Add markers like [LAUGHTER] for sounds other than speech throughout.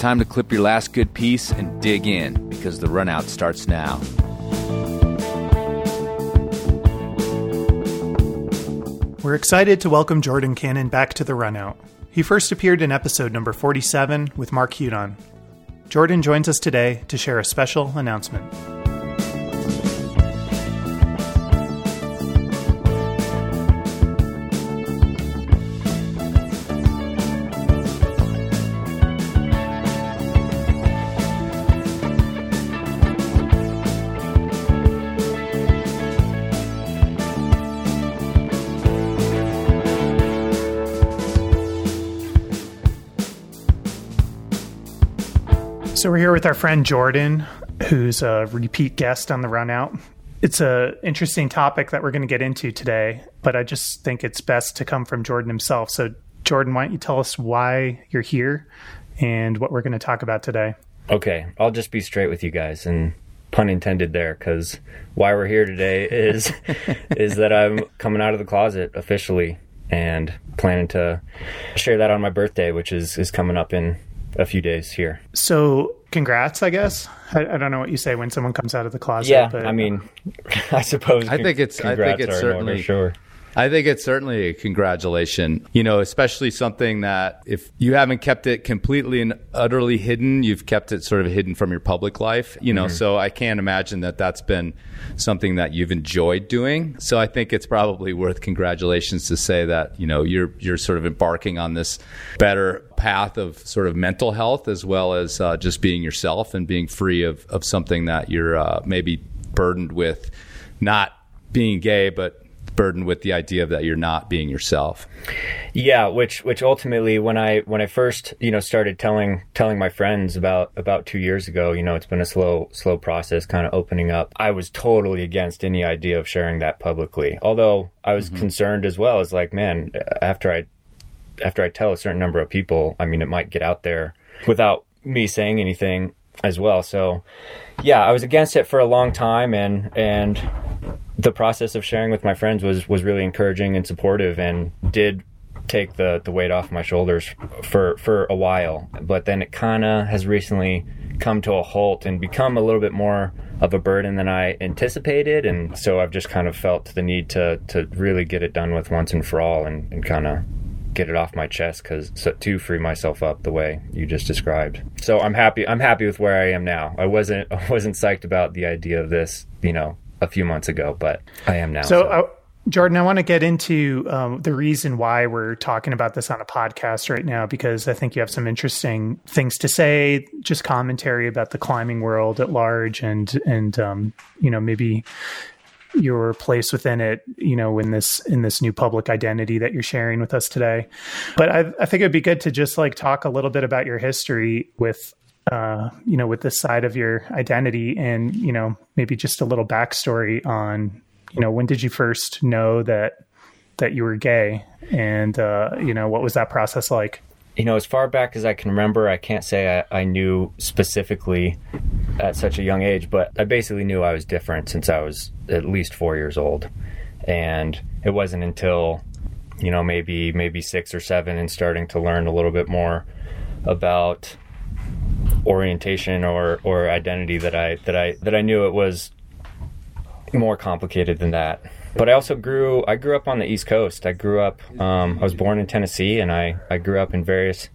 time to clip your last good piece and dig in because the runout starts now. We're excited to welcome Jordan Cannon back to the Runout. He first appeared in episode number 47 with Mark Hudon. Jordan joins us today to share a special announcement. So we're here with our friend Jordan, who's a repeat guest on the Runout. It's a interesting topic that we're going to get into today, but I just think it's best to come from Jordan himself. So, Jordan, why don't you tell us why you're here and what we're going to talk about today? Okay, I'll just be straight with you guys, and pun intended there, because why we're here today is [LAUGHS] is that I'm coming out of the closet officially and planning to share that on my birthday, which is is coming up in a few days here. So, congrats, I guess. I, I, don't know what you say when someone comes out of the closet. Yeah, but, I mean, [LAUGHS] I suppose. I think it's. I think it's certainly sure. I think it's certainly a congratulation. You know, especially something that if you haven't kept it completely and utterly hidden, you've kept it sort of hidden from your public life. You know, mm-hmm. so I can't imagine that that's been something that you've enjoyed doing. So I think it's probably worth congratulations to say that you know you're you're sort of embarking on this better path of sort of mental health as well as uh, just being yourself and being free of of something that you're uh, maybe burdened with, not being gay, but burdened with the idea that you're not being yourself. Yeah, which which ultimately when I when I first you know started telling telling my friends about about two years ago, you know, it's been a slow slow process, kind of opening up. I was totally against any idea of sharing that publicly. Although I was mm-hmm. concerned as well as like, man, after I after I tell a certain number of people, I mean, it might get out there without me saying anything as well. So, yeah, I was against it for a long time, and and the process of sharing with my friends was was really encouraging and supportive, and did take the the weight off my shoulders for for a while. But then it kind of has recently come to a halt and become a little bit more of a burden than I anticipated, and so I've just kind of felt the need to to really get it done with once and for all, and, and kind of get it off my chest because so, to free myself up the way you just described. So I'm happy. I'm happy with where I am now. I wasn't [LAUGHS] I wasn't psyched about the idea of this, you know, a few months ago, but I am now. So, so. Uh, Jordan, I want to get into um, the reason why we're talking about this on a podcast right now because I think you have some interesting things to say, just commentary about the climbing world at large, and and um, you know maybe your place within it, you know, in this in this new public identity that you're sharing with us today. But I, I think it'd be good to just like talk a little bit about your history with, uh, you know, with this side of your identity, and you know, maybe just a little backstory on, you know, when did you first know that that you were gay, and uh, you know, what was that process like? you know, as far back as I can remember, I can't say I, I, knew specifically at such a young age, but I basically knew I was different since I was at least four years old. And it wasn't until, you know, maybe maybe six or seven and starting to learn a little bit more about orientation or, or identity that I that I that I knew it was more complicated than that but I also grew. I grew up on the East Coast. I grew up. Um, I was born in Tennessee, and I, I grew up in various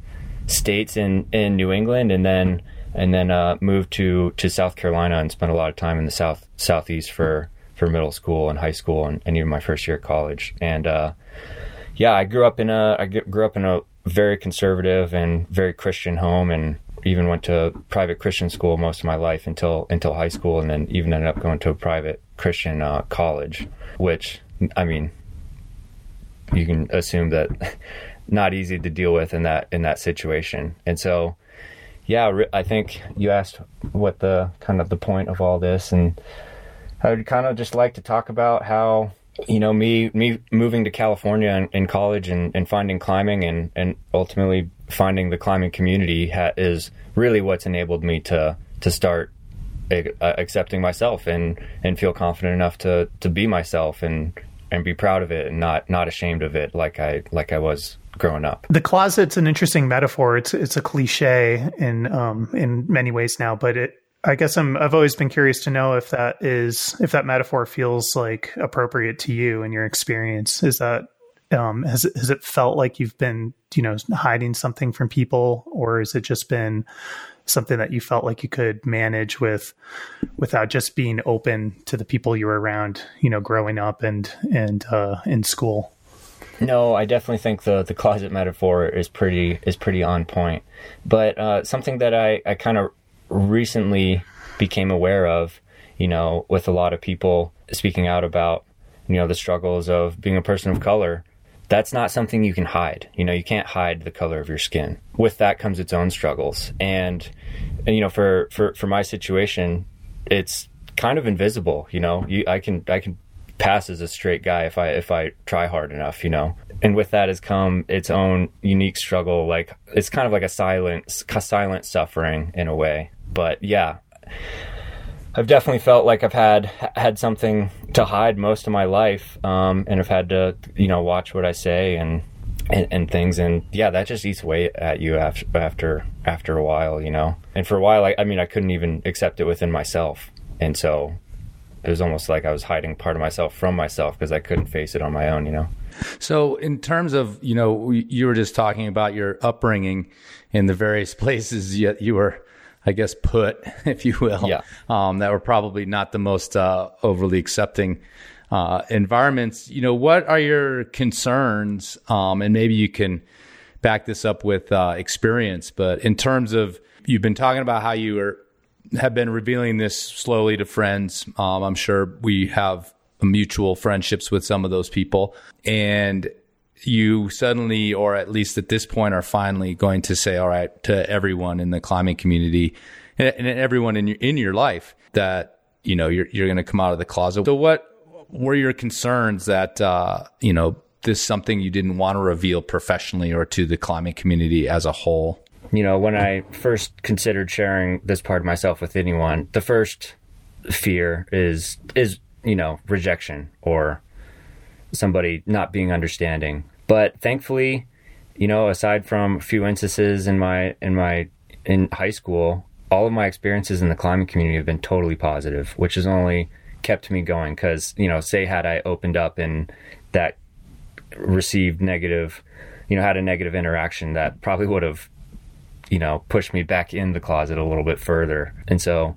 states in, in New England, and then and then uh, moved to, to South Carolina and spent a lot of time in the south southeast for, for middle school and high school and, and even my first year of college. And uh, yeah, I grew up in a I grew up in a very conservative and very Christian home, and even went to private Christian school most of my life until until high school, and then even ended up going to a private Christian uh, college which I mean, you can assume that [LAUGHS] not easy to deal with in that in that situation. And so, yeah, I think you asked what the kind of the point of all this, and I would kind of just like to talk about how you know me me moving to California in, in college and, and finding climbing and and ultimately finding the climbing community ha- is really what's enabled me to to start uh, accepting myself and and feel confident enough to to be myself and and be proud of it and not not ashamed of it like I like I was growing up. The closet's an interesting metaphor. It's it's a cliche in um, in many ways now, but it I guess I'm I've always been curious to know if that is if that metaphor feels like appropriate to you and your experience. Is that um, has has it felt like you've been you know hiding something from people, or has it just been something that you felt like you could manage with without just being open to the people you were around, you know, growing up and and uh, in school? No, I definitely think the the closet metaphor is pretty is pretty on point. But uh, something that I I kind of recently became aware of, you know, with a lot of people speaking out about you know the struggles of being a person of color that's not something you can hide. You know, you can't hide the color of your skin. With that comes its own struggles. And, and you know, for, for, for my situation, it's kind of invisible, you know, you, I can, I can pass as a straight guy if I, if I try hard enough, you know, and with that has come its own unique struggle. Like it's kind of like a silent, silent suffering in a way. But yeah, I've definitely felt like I've had had something to hide most of my life, um, and I've had to you know watch what I say and, and, and things, and yeah, that just eats away at you after after after a while, you know. And for a while, I, I mean, I couldn't even accept it within myself, and so it was almost like I was hiding part of myself from myself because I couldn't face it on my own, you know. So, in terms of you know, you were just talking about your upbringing in the various [LAUGHS] places you, you were I guess, put, [LAUGHS] if you will, yeah. um, that were probably not the most uh, overly accepting uh, environments. You know, what are your concerns? Um, and maybe you can back this up with uh, experience. But in terms of, you've been talking about how you are, have been revealing this slowly to friends. Um, I'm sure we have mutual friendships with some of those people. And you suddenly, or at least at this point, are finally going to say, all right, to everyone in the climbing community and, everyone in your, in your life that, you know, you're, you're going to come out of the closet. So what were your concerns that, uh, you know, this something you didn't want to reveal professionally or to the climbing community as a whole? You know, when I first considered sharing this part of myself with anyone, the first fear is, is, you know, rejection or somebody not being understanding. But thankfully, you know, aside from a few instances in my in my in high school, all of my experiences in the climbing community have been totally positive, which has only kept me going. Because you know, say had I opened up and that received negative, you know, had a negative interaction, that probably would have, you know, pushed me back in the closet a little bit further. And so,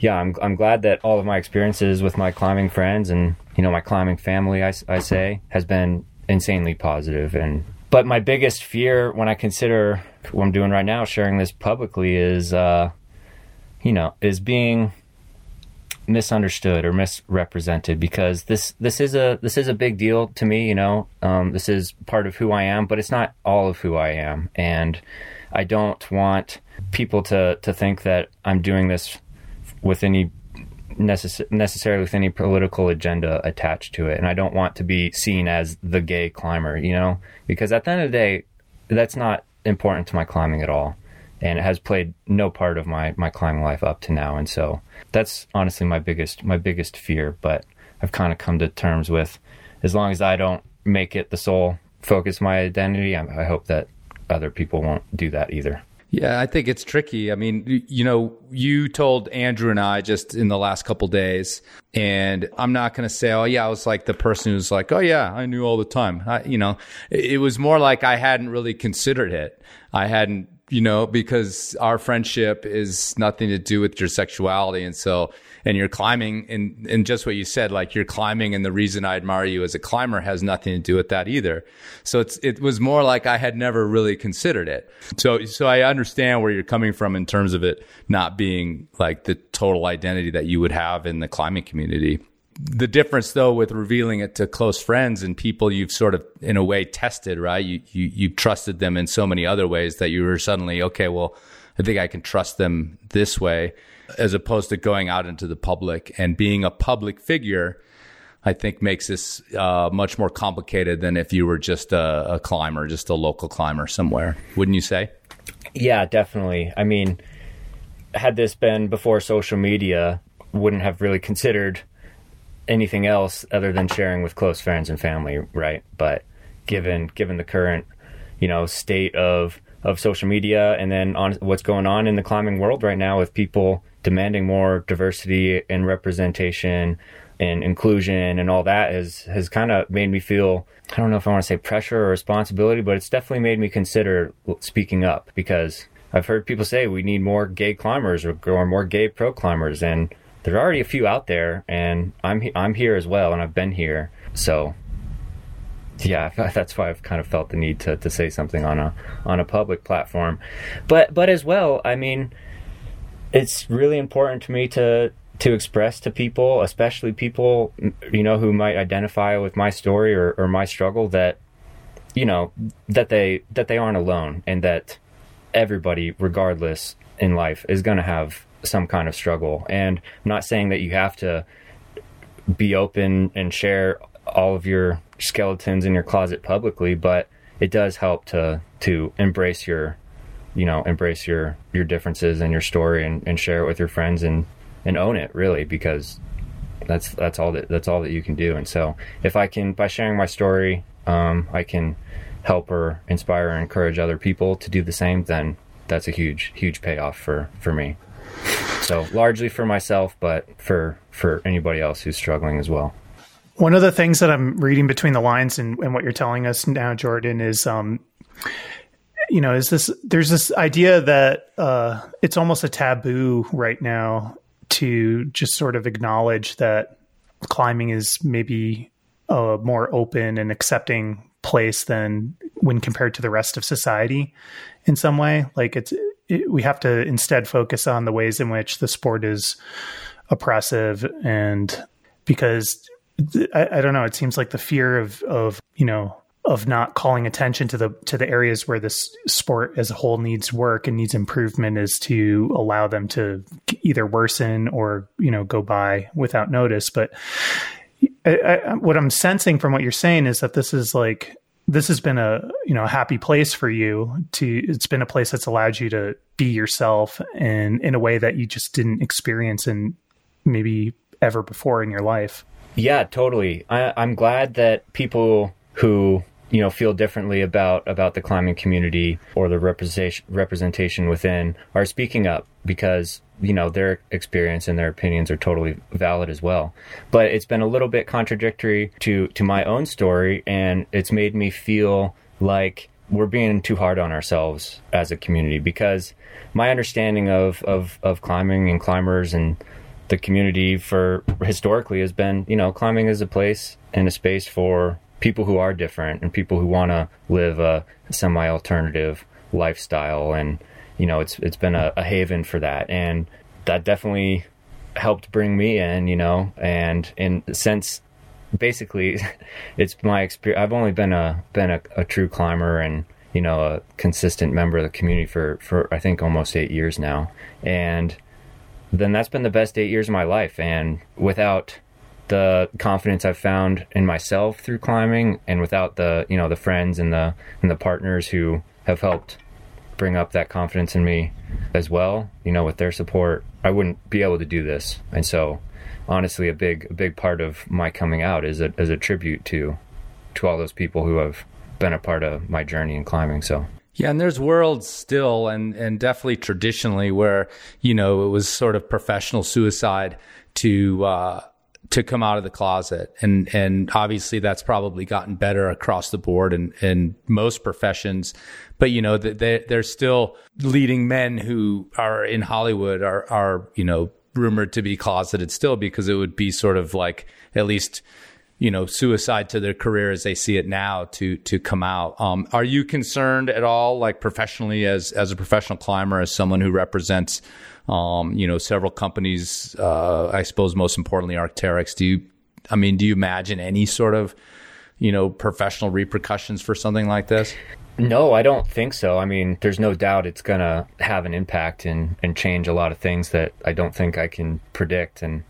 yeah, I'm I'm glad that all of my experiences with my climbing friends and you know my climbing family, I, I say, has been insanely positive. And but my biggest fear when I consider what I'm doing right now, sharing this publicly, is uh, you know is being misunderstood or misrepresented because this this is a this is a big deal to me. You know, um, this is part of who I am, but it's not all of who I am, and I don't want people to to think that I'm doing this with any necess- necessarily with any political agenda attached to it. And I don't want to be seen as the gay climber, you know, because at the end of the day, that's not important to my climbing at all. And it has played no part of my, my climbing life up to now. And so that's honestly my biggest, my biggest fear. But I've kind of come to terms with as long as I don't make it the sole focus of my identity, I, I hope that other people won't do that either. Yeah, I think it's tricky. I mean, you know, you told Andrew and I just in the last couple days, and I'm not going to say, oh, yeah, I was like the person who's like, oh, yeah, I knew all the time. I, you know, it was more like I hadn't really considered it. I hadn't, you know, because our friendship is nothing to do with your sexuality. And so and you're climbing and, and just what you said, like you're climbing and the reason I admire you as a climber has nothing to do with that either. So it's, it was more like I had never really considered it. So, so I understand where you're coming from in terms of it not being like the total identity that you would have in the climbing community the difference though with revealing it to close friends and people you've sort of in a way tested right you you you trusted them in so many other ways that you were suddenly okay well i think i can trust them this way as opposed to going out into the public and being a public figure. I think makes this uh, much more complicated than if you were just a, a climber, just a local climber somewhere. Wouldn't you say? Yeah, definitely. I mean, had this been before social media, wouldn't have really considered anything else other than sharing with close friends and family, right? But given given the current you know state of of social media and then on what's going on in the climbing world right now with people demanding more diversity and representation and inclusion and all that has has kind of made me feel I don't know if I want to say pressure or responsibility, but it's definitely made me consider speaking up because I've heard people say we need more gay climbers or, or more gay pro climbers, and there are already a few out there, and I'm I'm here as well, and I've been here, so yeah, [LAUGHS] that's why I've kind of felt the need to, to say something on a on a public platform, but but as well, I mean, it's really important to me to to express to people, especially people you know who might identify with my story or, or my struggle, that you know that they that they aren't alone, and that everybody, regardless in life, is going to have some kind of struggle. And I'm not saying that you have to be open and share all of your skeletons in your closet publicly, but it does help to to embrace your you know embrace your your differences and your story and, and share it with your friends and and own it really because that's that's all that that's all that you can do and so if i can by sharing my story um, i can help or inspire or encourage other people to do the same then that's a huge huge payoff for for me so largely for myself but for for anybody else who's struggling as well. One of the things that i'm reading between the lines and, and what you're telling us now jordan is um you know is this there's this idea that uh it's almost a taboo right now to just sort of acknowledge that climbing is maybe a more open and accepting place than when compared to the rest of society in some way. Like it's we have to instead focus on the ways in which the sport is oppressive and because I, I don't know it seems like the fear of of you know of not calling attention to the to the areas where this sport as a whole needs work and needs improvement is to allow them to either worsen or you know go by without notice. But I, I, what i'm sensing from what you're saying is that this is like this has been a you know a happy place for you to it's been a place that's allowed you to be yourself and in a way that you just didn't experience in maybe ever before in your life. Yeah totally. I, i'm glad that people who you know feel differently about about the climbing community or the representation representation within are speaking up because you know their experience and their opinions are totally valid as well. But it's been a little bit contradictory to to my own story and it's made me feel like we're being too hard on ourselves as a community because my understanding of of of climbing and climbers and the community for historically has been you know climbing is a place and a space for people who are different and people who want to live a semi alternative lifestyle. And you know it's it's been a, a, haven for that. And that definitely helped bring me in you know? And in since basically [LAUGHS] it's my experience I've only been a been a, a true climber and you know a consistent member of the community for for I think almost 8 years now. And then that's been the best 8 years of my life. And without the confidence I've found in myself through climbing and without the you know the friends and the and the partners who have helped bring up that confidence in me as well you know with their support I wouldn't be able to do this. And so honestly a big a big part of my coming out is a, is a tribute to to all those people who have been a part of my journey in climbing so. Yeah, and there's worlds still, and and definitely traditionally where you know it was sort of professional suicide to uh, to come out of the closet. And, and obviously that's probably gotten better across the board in, in most professions. But, you know, they, there's still leading men who are in Hollywood are, are, you know, rumored to be closeted still because it would be sort of like at least, you know, suicide to their career as they see it now to, to come out. Um, are you concerned at all, like professionally as, as a professional climber, as someone who represents, um, you know, several companies. Uh, I suppose most importantly, Arc'teryx. Do you? I mean, do you imagine any sort of, you know, professional repercussions for something like this? No, I don't think so. I mean, there's no doubt it's going to have an impact and, and change a lot of things that I don't think I can predict. And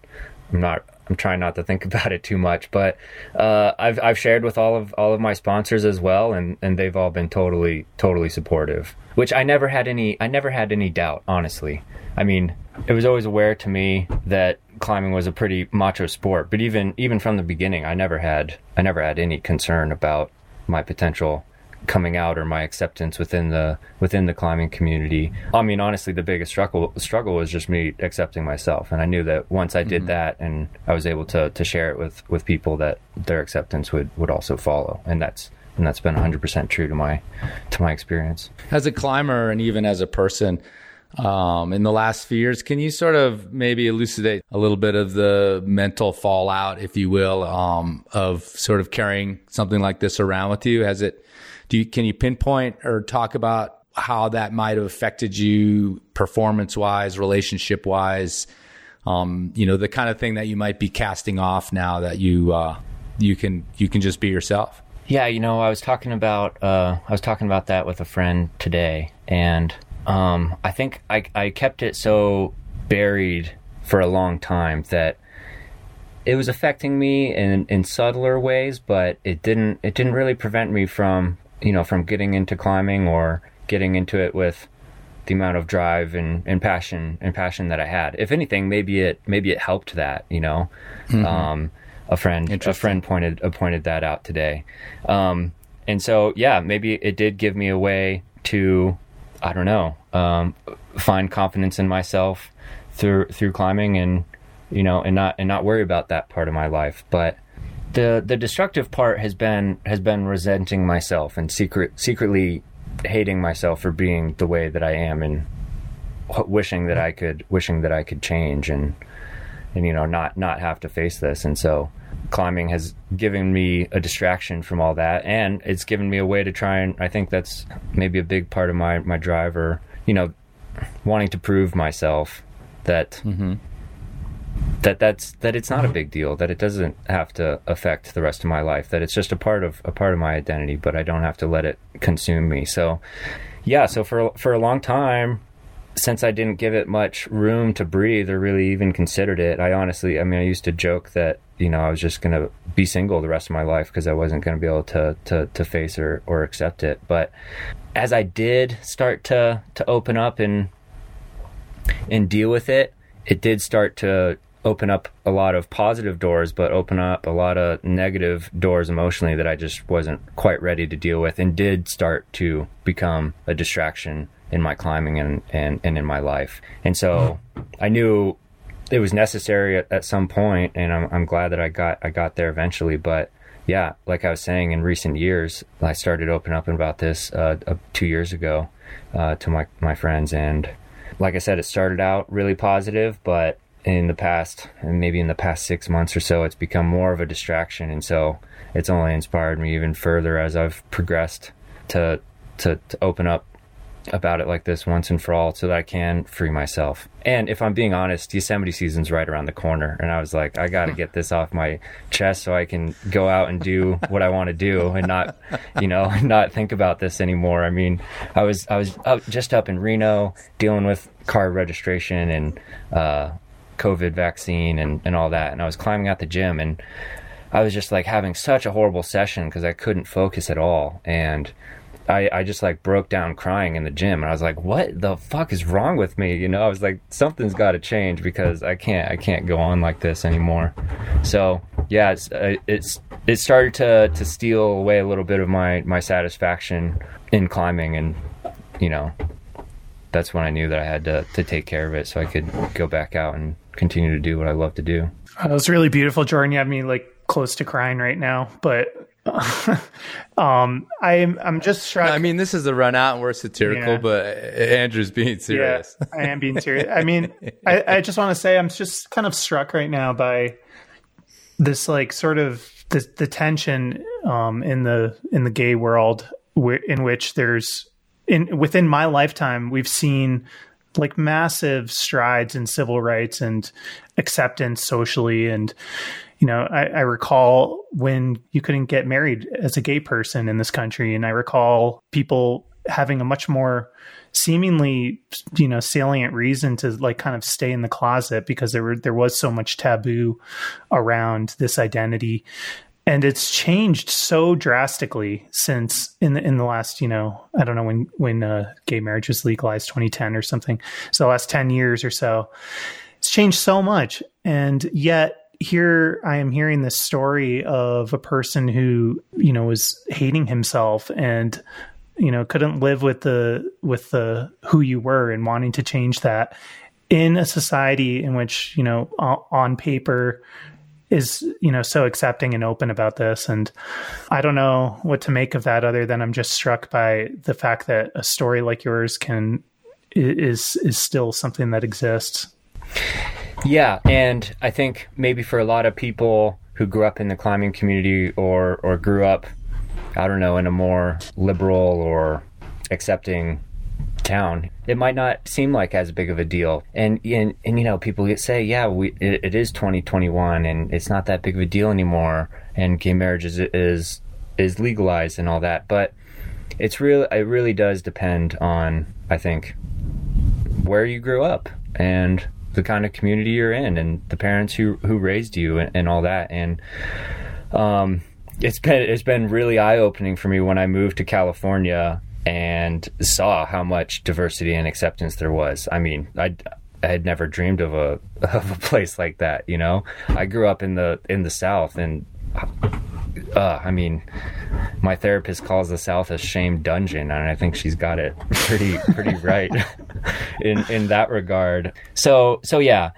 I'm not, I'm trying not to think [LAUGHS] about it too much, but uh, I've, I've shared with all of, all of my sponsors as well. And, and they've all been totally, totally supportive, which I never had any, I never had any doubt, honestly. I mean, it was always aware to me that climbing was a pretty macho sport, but even even from the beginning, I never had I never had any concern about my potential coming out or my acceptance within the within the climbing community. I mean, honestly, the biggest struggle struggle was just me accepting myself, and I knew that once I did mm-hmm. that and I was able to to share it with with people, that their acceptance would would also follow, and that's and that's been 100% true to my to my experience as a climber and even as a person um, in the last few years. Can you sort of maybe elucidate a little bit of the mental fallout, if you will, um, of sort of carrying something like this around with you? Has it? Do you can you pinpoint or talk about how that might have affected you performance wise, relationship wise? Um, you know, the kind of thing that you might be casting off now that you uh, you can you can just be yourself. Yeah, you know, I was talking about uh, I was talking about that with a friend today, and um, I think I, I kept it so buried for a long time that it was affecting me in, in subtler ways, but it didn't it didn't really prevent me from you know from getting into climbing or getting into it with the amount of drive and, and passion and passion that I had. If anything, maybe it maybe it helped that you know. Mm-hmm. Um, a friend a friend pointed uh, pointed that out today, um, and so yeah, maybe it did give me a way to I don't know, um, find confidence in myself through through climbing and you know and not and not worry about that part of my life. But the the destructive part has been has been resenting myself and secret secretly hating myself for being the way that I am and wishing that I could wishing that I could change and and you know not not have to face this. And so climbing has given me a distraction from all that. And it's given me a way to try and I think that's maybe a big part of my my drive or you know wanting to prove myself that mm-hmm. that that's that it's not a big deal that it doesn't have to affect the rest of my life that it's just a part of a part of my identity but I don't have to let it consume me. So yeah so for for a long time since I didn't give it much room to breathe or really even considered it, I honestly, I mean, I used to joke that you know I was just gonna be single the rest of my life because I wasn't gonna be able to to to face or or accept it. But as I did start to to open up and and deal with it, it did start to open up a lot of positive doors, but open up a lot of negative doors emotionally that I just wasn't quite ready to deal with, and did start to become a distraction in my climbing and, and, and in my life. And so I knew it was necessary at, at some point, and I'm, I'm glad that I got I got there eventually. But yeah, like I was saying, in recent years, I started opening up about this uh, uh, two years ago uh, to my my friends, and like I said, it started out really positive, but in the past, and maybe in the past six months or so, it's become more of a distraction, and so it's only inspired me even further as I've progressed to to, to open up about it like this once and for all so that I can free myself. And if I'm being honest, Yosemite season's right around the corner. And I was like, I got to [LAUGHS] get this off my chest so I can go out and do what I want to do and not, you know, [LAUGHS] not think about this anymore. I mean, I was, I was up, just up in Reno dealing with car registration and, uh, COVID vaccine and, and all that. And I was climbing out the gym and I was just like having such a horrible session because I couldn't focus at all. And, I, I just like broke down crying in the gym and I was like, what the fuck is wrong with me? You know, I was like, something's got to change because I can't, I can't go on like this anymore. So yeah, it's, uh, it's, it started to, to steal away a little bit of my, my satisfaction in climbing. And, you know, that's when I knew that I had to, to take care of it so I could go back out and continue to do what I love to do. It was really beautiful, Jordan. You have me like close to crying right now, but [LAUGHS] um, I'm I'm just struck. I mean, this is a run out, and we're satirical, yeah. but Andrew's being serious. Yeah, I am being serious. I mean, I, I just want to say I'm just kind of struck right now by this, like, sort of the the tension um, in the in the gay world, in which there's in within my lifetime we've seen like massive strides in civil rights and acceptance socially and you know, I, I, recall when you couldn't get married as a gay person in this country, and I recall people having a much more seemingly, you know, salient reason to like kind of stay in the closet because there were there was so much taboo around this identity, and it's changed so drastically since in the in the last, you know, I don't know when when uh, gay marriage was legalized, 2010 or something, so the last 10 years or so, it's changed so much, and yet here I am hearing this story of a person who, you know, was hating himself and you know couldn't live with the with the who you were and wanting to change that in a society in which you know on paper is you know so accepting and open about this. And i don't know what to make of that other than i'm just struck by the fact that a story like yours can is is still something that exists yeah and i think maybe for a lot of people who grew up in the climbing community or or grew up i don't know in a more liberal or accepting town, it might not seem like as big of a deal. And and, and you know, people say, yeah, we it, it is 2021 and it's not that big of a deal anymore, and gay marriage is is is legalized and all that. But it's real. It really does depend on, I think, where you grew up and the kind of community you're in and the parents who who raised you and, and all that. And um, it's been it's been really eye opening for me when I moved to California and saw how much diversity and acceptance there was. I mean, I I had never dreamed of a [LAUGHS] of a place like that. You know, I grew up in the in the South, and uh, I mean, my therapist calls the South a shame dungeon, and I think she's got it [LAUGHS] pretty pretty right [LAUGHS] in in that regard. So so yeah.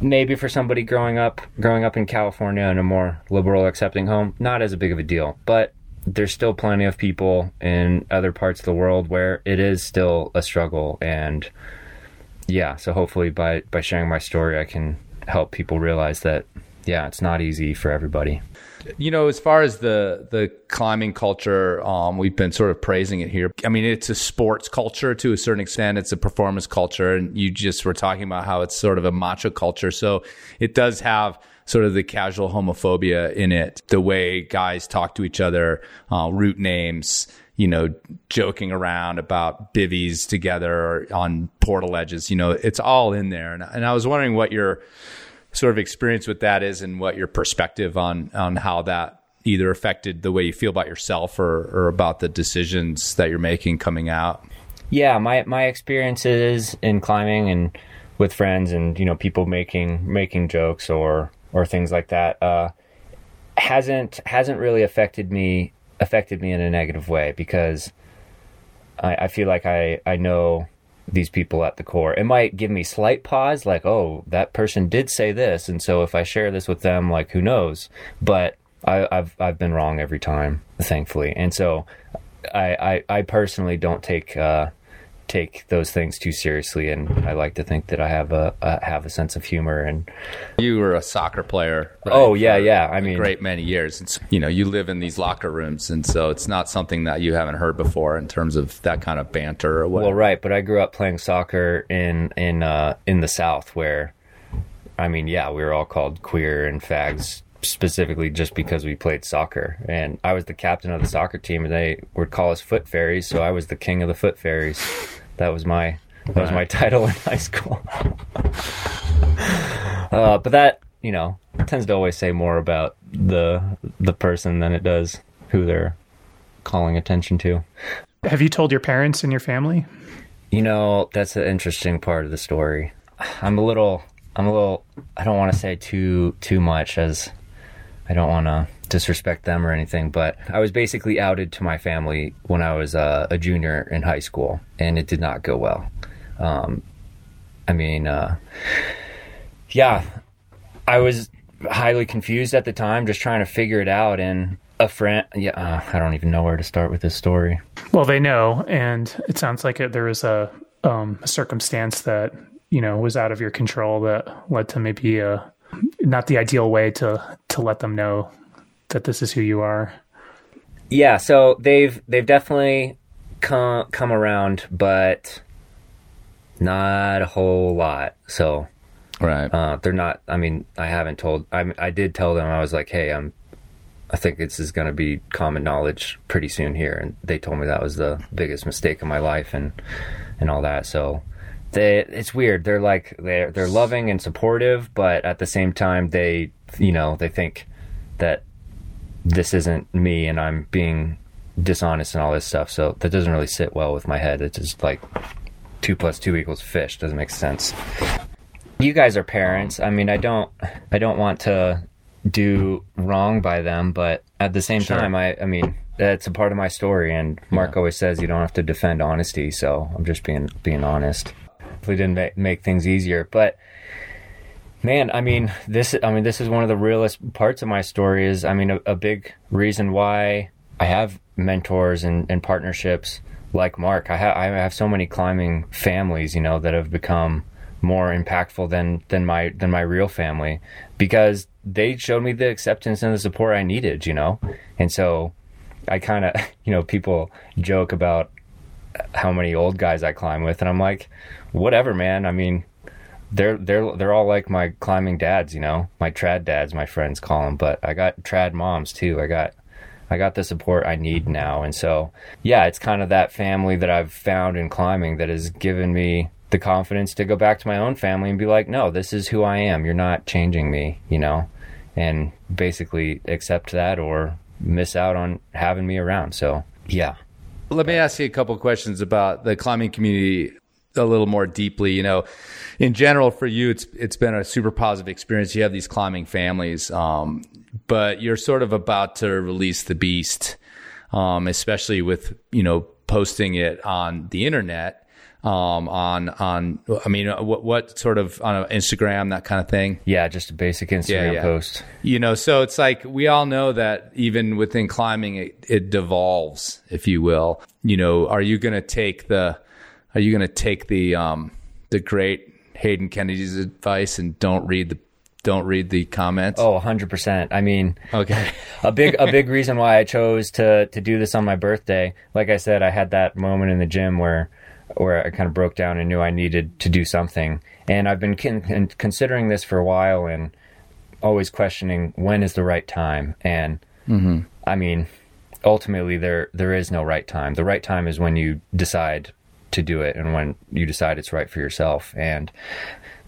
Maybe for somebody growing up growing up in California in a more liberal accepting home, not as a big of a deal. But there's still plenty of people in other parts of the world where it is still a struggle and yeah so hopefully by by sharing my story i can help people realize that yeah it's not easy for everybody you know as far as the the climbing culture um, we've been sort of praising it here i mean it's a sports culture to a certain extent it's a performance culture and you just were talking about how it's sort of a macho culture so it does have sort of the casual homophobia in it, the way guys talk to each other, uh, route names, you know, joking around about bivvies together on portaledges. You know, it's all in there. And, and I was wondering what your sort of experience with that is and what your perspective on on how that either affected the way you feel about yourself or, or about the decisions that you're making coming out. Yeah, my my experiences in climbing and with friends and you know people making making jokes or or things like that uh, hasn't hasn't really affected me affected me in a negative way because I, I feel like I I know these people at the core. It might give me slight pause, like, oh, that person did say this, and so if I share this with them, like, who knows? But I, have I've been wrong every time, thankfully, and so I I, I personally don't take uh, take those things too seriously, and I like to think that I have a, a have a sense of humor. And you were a soccer player. Right, oh yeah, yeah. I mean, great many years. It's, you know, you live in these locker rooms, and so it's not something that you haven't heard before in terms of that kind of banter or what. Well, right, but I grew up playing soccer in in uh, in the South, where I mean, yeah, we were all called queer and fags specifically just because we played soccer. And I was the captain of the soccer team, and they would call us foot fairies. So I was the king of the foot fairies. That was my that was my title in high school. [LAUGHS] uh, but that you know tends to always say more about the the person than it does who they're calling attention to. Have you told your parents and your family? You know, that's an interesting part of the story. I'm a little I'm a little I don't want to say too too much as I don't want to disrespect them or anything, but I was basically outed to my family when I was uh, a junior in high school, and it did not go well. Um, I mean, uh, yeah, I was highly confused at the time, just trying to figure it out. And a friend, yeah, uh, I don't even know where to start with this story. Well, they know, and it sounds like it, there was a, um, a circumstance that you know was out of your control that led to maybe a not the ideal way to to let them know that this is who you are. Yeah, so they've they've definitely come come around, but not a whole lot. So right, uh, they're not. I mean, I haven't told. I I did tell them I was like, hey, I'm. I think this is going to be common knowledge pretty soon here, and they told me that was the biggest mistake of my life, and and all that. So they it's weird. They're like they're they're loving and supportive, but at the same time they you know they think that this isn't me and I'm being dishonest and all this stuff. So that doesn't really sit well with my head. It's just like two plus two equals fish. Doesn't make sense. you guys are parents. I mean, I don't, I don't want to do wrong by them, but at the same Sure. time, I, I mean, that's a part of my story. And Mark always says you don't have to defend honesty, so I'm just being being honest. Hopefully, didn't make, make things easier, but man, I mean, this, I mean, this is one of the realest parts of my story. Is I mean, a, a big reason why I have mentors and, and partnerships like Mark. I have I have so many climbing families, you know, that have become more impactful than than my than my real family because they showed me the acceptance and the support I needed, you know. And so I kind of, [LAUGHS] you know, people joke about how many old guys I climb with and I'm like, whatever, man. I mean, they're they're they're all like my climbing dads, you know, my trad dads, my friends call them. But I got trad moms too. I got I got the support I need mm-hmm. now, and so yeah, it's kind of that family that I've found in climbing that has given me the confidence to go back to my own family and be like, no, this is who I am. You're not changing me, you know, and basically accept that or miss out on having me around. So yeah, Let me ask you a couple questions about the climbing community a little more deeply. You know, in general, for you, it's it's been a super positive experience. You have these climbing families, um, but you're sort of about to release the beast, um, especially with you know posting it on the internet. Um, on on, I mean, uh, what what sort of on Instagram that kind of thing. yeah, just a basic Instagram yeah. post. You know, so it's like we all know that even within climbing, it, it devolves, if you will. You know, are you going to take the, are you going to take the, um, the great Hayden Kennedy's advice and don't read the, don't read the comments? Oh, 100%. I mean, okay. [LAUGHS] a big a big reason why I chose to to do this on my birthday. Like I said, I had that moment in the gym where where I kind of broke down and knew I needed to do something. And I've been con- con- considering this for a while and always questioning when is the right time. And I mean, ultimately there there is no right time. The right time is when you decide to do it and when you decide it's right for yourself. And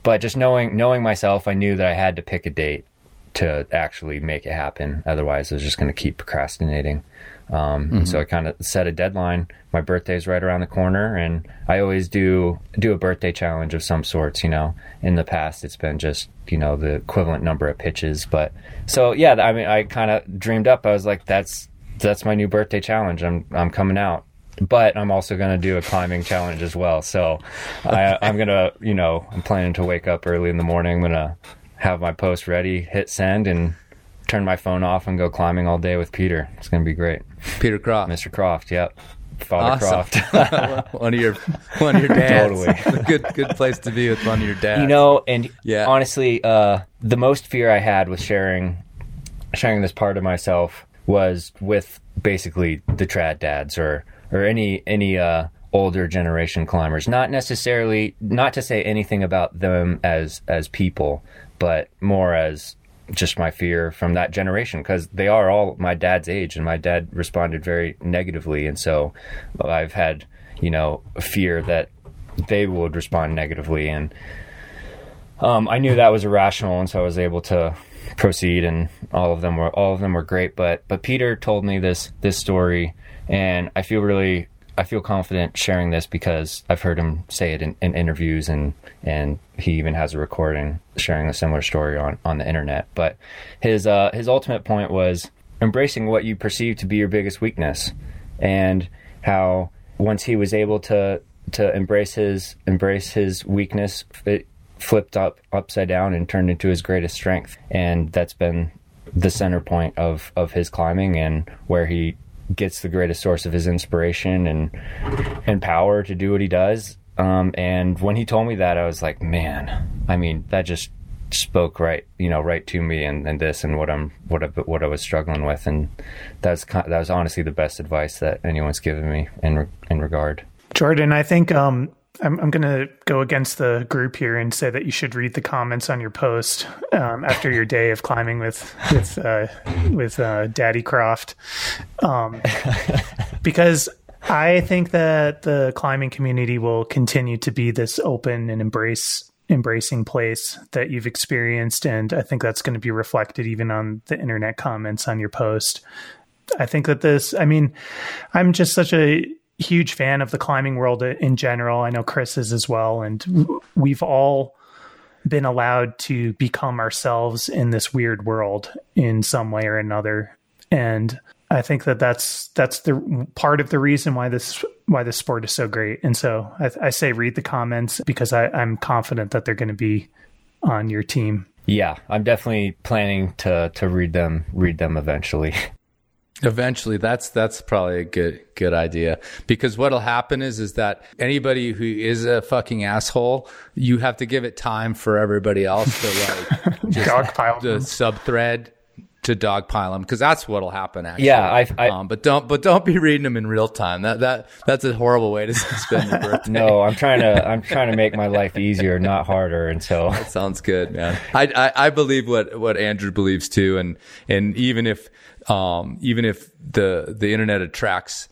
but just knowing knowing myself, I knew that I had to pick a date to actually make it happen. Otherwise, I was just going to keep procrastinating. Um, and so I kind of set a deadline. My birthday's right around the corner, and I always do do a birthday challenge of some sorts. You know, in the past it's been just you know the equivalent number of pitches, but so yeah, I mean, I kind of dreamed up. I was like, that's that's my new birthday challenge. I'm I'm coming out. But I'm also going to do a climbing challenge as well. So I, [LAUGHS] I'm going to, you know, I'm planning to wake up early in the morning. I'm going to have my post ready, hit send, and turn my phone off and go climbing all day with Peter. It's going to be great. Peter Croft. Mr. Croft, yep. Father Awesome. Croft. [LAUGHS] one of your, one of your dads. Totally. [LAUGHS] good, good place to be with one of your dads. you know, and Yeah. honestly, uh, the most fear I had with sharing sharing this part of myself was with basically the trad dads or or any any uh, older generation climbers. Not necessarily not to say anything about them as as people, but more as just my fear from that generation because they are all my dad's age and my dad responded very negatively and so I've had you know fear that they would respond negatively and um, I knew that was irrational, and so I was able to proceed. And all of them were all of them were great. But but Peter told me this this story, and I feel really I feel confident sharing this because I've heard him say it in, in interviews, and and he even has a recording sharing a similar story on on the internet. But his uh, his ultimate point was embracing what you perceive to be your biggest weakness, and how once he was able to to embrace his embrace his weakness, it flipped up upside down and turned into his greatest strength. And that's been the center point of of his climbing and where he gets the greatest source of his inspiration and and power to do what he does. Um, and when he told me that, I was like, man, I mean, that just spoke right, you know, right to me and, and this and what I'm what I, what I was struggling with, and that's that was honestly the best advice that anyone's given me in in regard. Jordan, I think um, I'm, I'm going to go against the group here and say that you should read the comments on your post um, after your day of climbing with with uh, with uh, Daddy Croft, um, [LAUGHS] because I think that the climbing community will continue to be this open and embrace embracing place that you've experienced, and I think that's going to be reflected even on the internet comments on your post. I think that this, I mean, I'm just such a huge fan of the climbing world in general. I know Chris is as well, and we've all been allowed to become ourselves in this weird world in some way or another. And I think that that's that's the part of the reason why this why this sport is so great. And so I, I say read the comments because I, I'm confident that they're going to be on your team. Yeah, I'm definitely planning to to read them read them eventually. [LAUGHS] Eventually, that's that's probably a good good idea because what'll happen is is that anybody who is a fucking asshole, you have to give it time for everybody else to like [LAUGHS] just dogpile the sub thread to dogpile them because that's what'll happen. Actually, yeah. I, I um, but don't but don't be reading them in real time. That that that's a horrible way to spend your [LAUGHS] birthday. no, I'm trying to I'm trying to make my life easier, not harder. And so that sounds good, man. I, I I believe what what Andrew believes too, and and even if um, even if the the internet attracts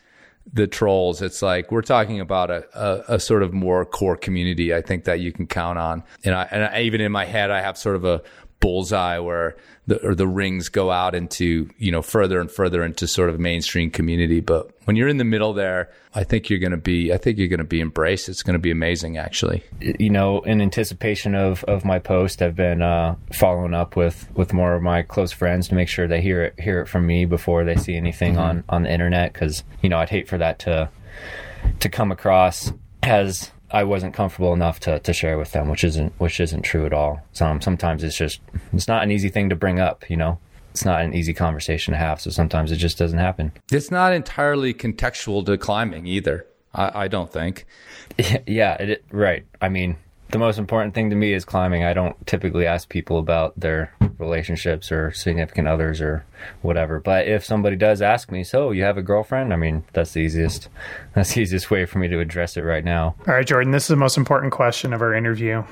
the trolls, it's like we're talking about a, a, a, sort of more core community. I think that you can count on. And I, and I, even in my head, I have sort of a bullseye where the or the rings go out into you know further and further into sort of mainstream community. But when you're in the middle there, I think you're going to be I think you're going to be embraced. It's going to be amazing, actually. You know, in anticipation of of my post, I've been uh, following up with with more of my close friends to make sure they hear it hear it from me before they see anything mm-hmm. on on the internet because you know I'd hate for that to to come across as I wasn't comfortable enough to, to share with them, which isn't which isn't true at all. So sometimes it's just it's not an easy thing to bring up, you know. It's not an easy conversation to have, so sometimes it just doesn't happen. It's not entirely contextual to climbing either. I, I don't think. [LAUGHS] Yeah, it, right. I mean, the most important thing to me is climbing. I don't typically ask people about their relationships or significant others or whatever. But if somebody does ask me, so you have a girlfriend? I mean, that's the easiest [LAUGHS] that's the easiest way for me to address it right now. All right, Jordan, this is the most important question of our interview.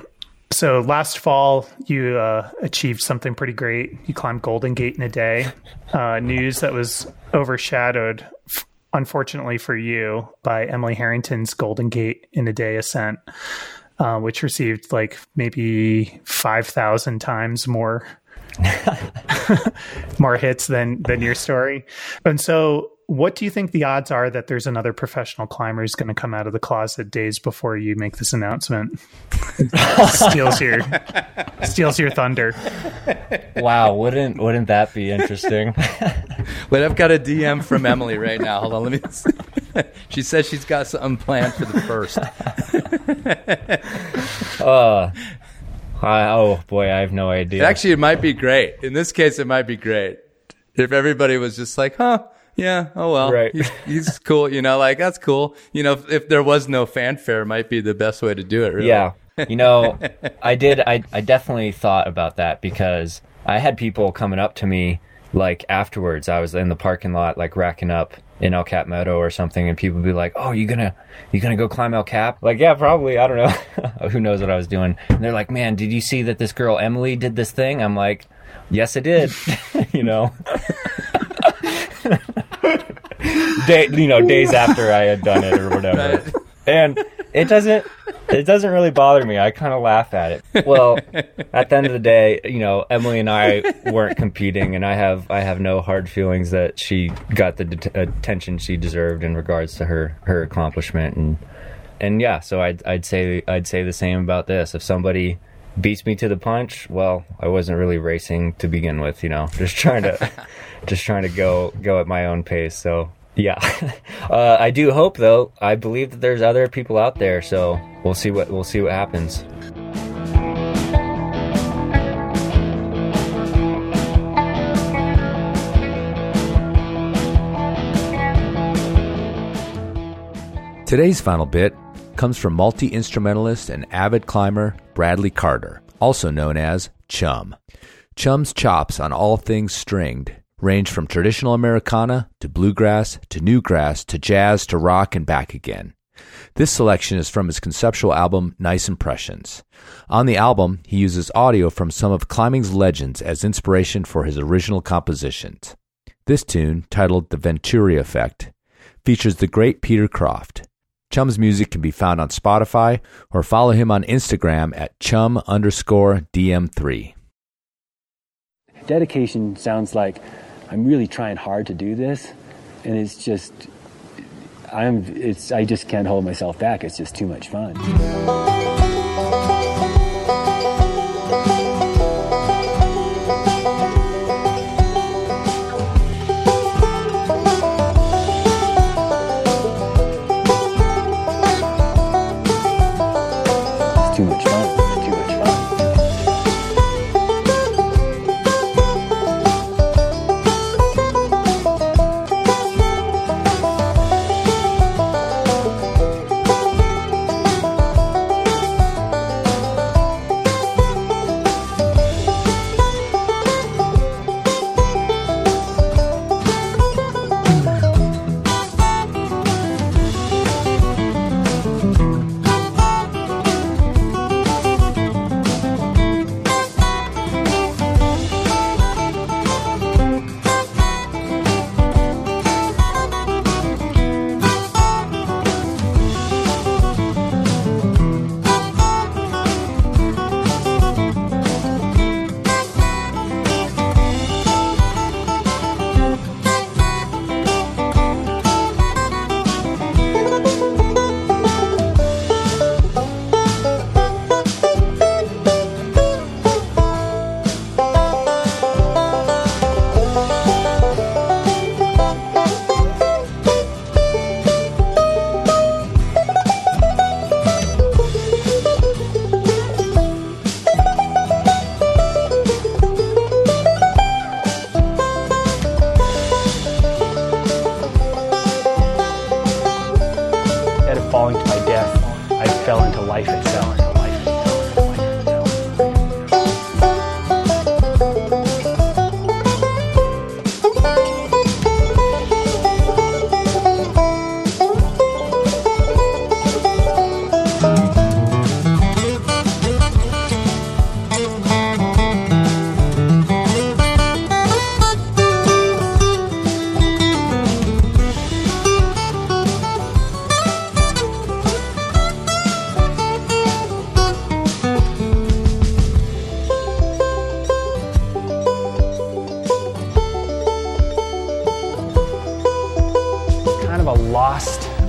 So last fall, you uh, achieved something pretty great. You climbed Golden Gate in a day. Uh, news that was overshadowed, unfortunately for you, by Emily Harrington's Golden Gate in a day ascent uh, which received like maybe 5,000 times more [LAUGHS] more hits than than your story. And so what do you think the odds are that there's another professional climber who's going to come out of the closet days before you make this announcement? steals your steals your thunder. Wow, wouldn't wouldn't that be interesting? [LAUGHS] Wait, I've got a DM from Emily right now. Hold on, let me. [LAUGHS] she says she's got something planned for the first. uh, I, oh boy, I have no idea. Actually, it might be great. In this case, it might be great if everybody was just like, "Huh, yeah, oh well, right. he's, he's cool." You know, like that's cool. You know, if, if there was no fanfare, it might be the best way to do it. Really. Yeah, you know, [LAUGHS] I did. I I definitely thought about that because I had people coming up to me like afterwards. I was in the parking lot, like racking up in El Cap Meadow or something, and people be like, "Oh, you gonna you gonna go climb El Cap?" Like, yeah, probably. I don't know. [LAUGHS] Who knows what I was doing? And they're like, "Man, did you see that this girl Emily did this thing?" I'm like, "Yes, I did." [LAUGHS] you know. [LAUGHS] Day, you know, days after I had done it or whatever. Right. And it doesn't it doesn't really bother me. I kind of laugh at it. Well, at the end of the day, you know, Emily and I weren't competing, and I have I have no hard feelings that she got the de- attention she deserved in regards to her her accomplishment, and and yeah, so I'd I'd say I'd say the same about this. If somebody beats me to the punch, well, I wasn't really racing to begin with, you know, just trying to just trying to go go at my own pace. So yeah, [LAUGHS] uh, I do hope though. I believe that there's other people out there, so we'll see what we'll see what happens. Today's final bit comes from multi instrumentalist and avid climber Bradley Carter, also known as Chum. Chum's chops on all things stringed range from traditional Americana to bluegrass to newgrass to jazz to rock and back again. This selection is from his conceptual album Nice Impressions. On the album, he uses audio from some of climbing's legends as inspiration for his original compositions. This tune, titled The Venturi Effect, features the great Peter Croft. Chum's music can be found on Spotify or follow him on Instagram at chum underscore DM3. Dedication sounds like I'm really trying hard to do this, and it's just I'm it's I just can't hold myself back. It's just too much fun.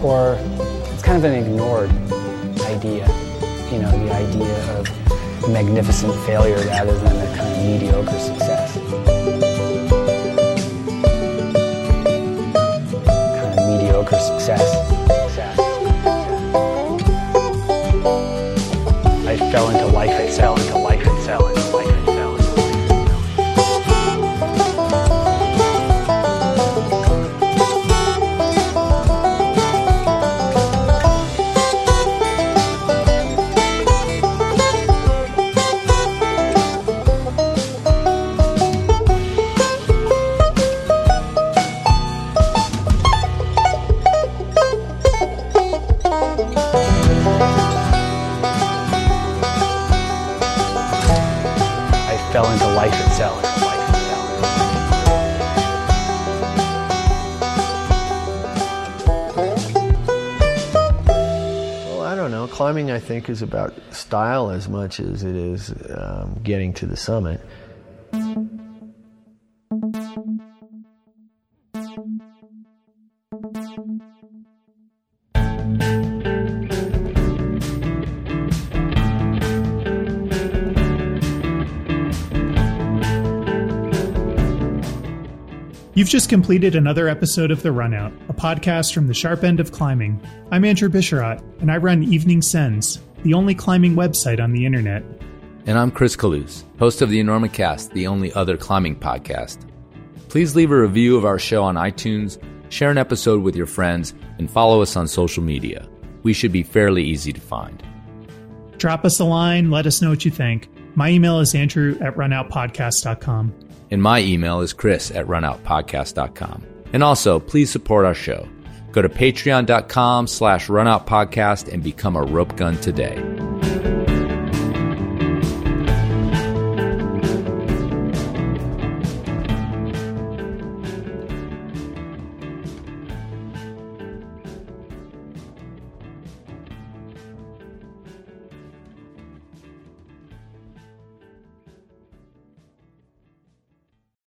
Or it's kind of an ignored idea. You know, the idea of magnificent failure rather than a kind of mediocre success. Kind of mediocre success. success. I fell into life itself, into Is about style as much as it is um, getting to the summit. You've just completed another episode of The Runout, a podcast from the sharp end of climbing. I'm Andrew Bisharat, and I run Evening Sends, the only climbing website on the internet. And I'm Chris Kalous, host of the Enormocast, the only other climbing podcast. Please leave a review of our show on iTunes, share an episode with your friends, and follow us on social media. We should be fairly easy to find. Drop us a line, let us know what you think. My email is andrew at runoutpodcast.com. And my email is chris at runoutpodcast.com. And also, please support our show. Go to patreon.com slash runoutpodcast and become a rope gun today.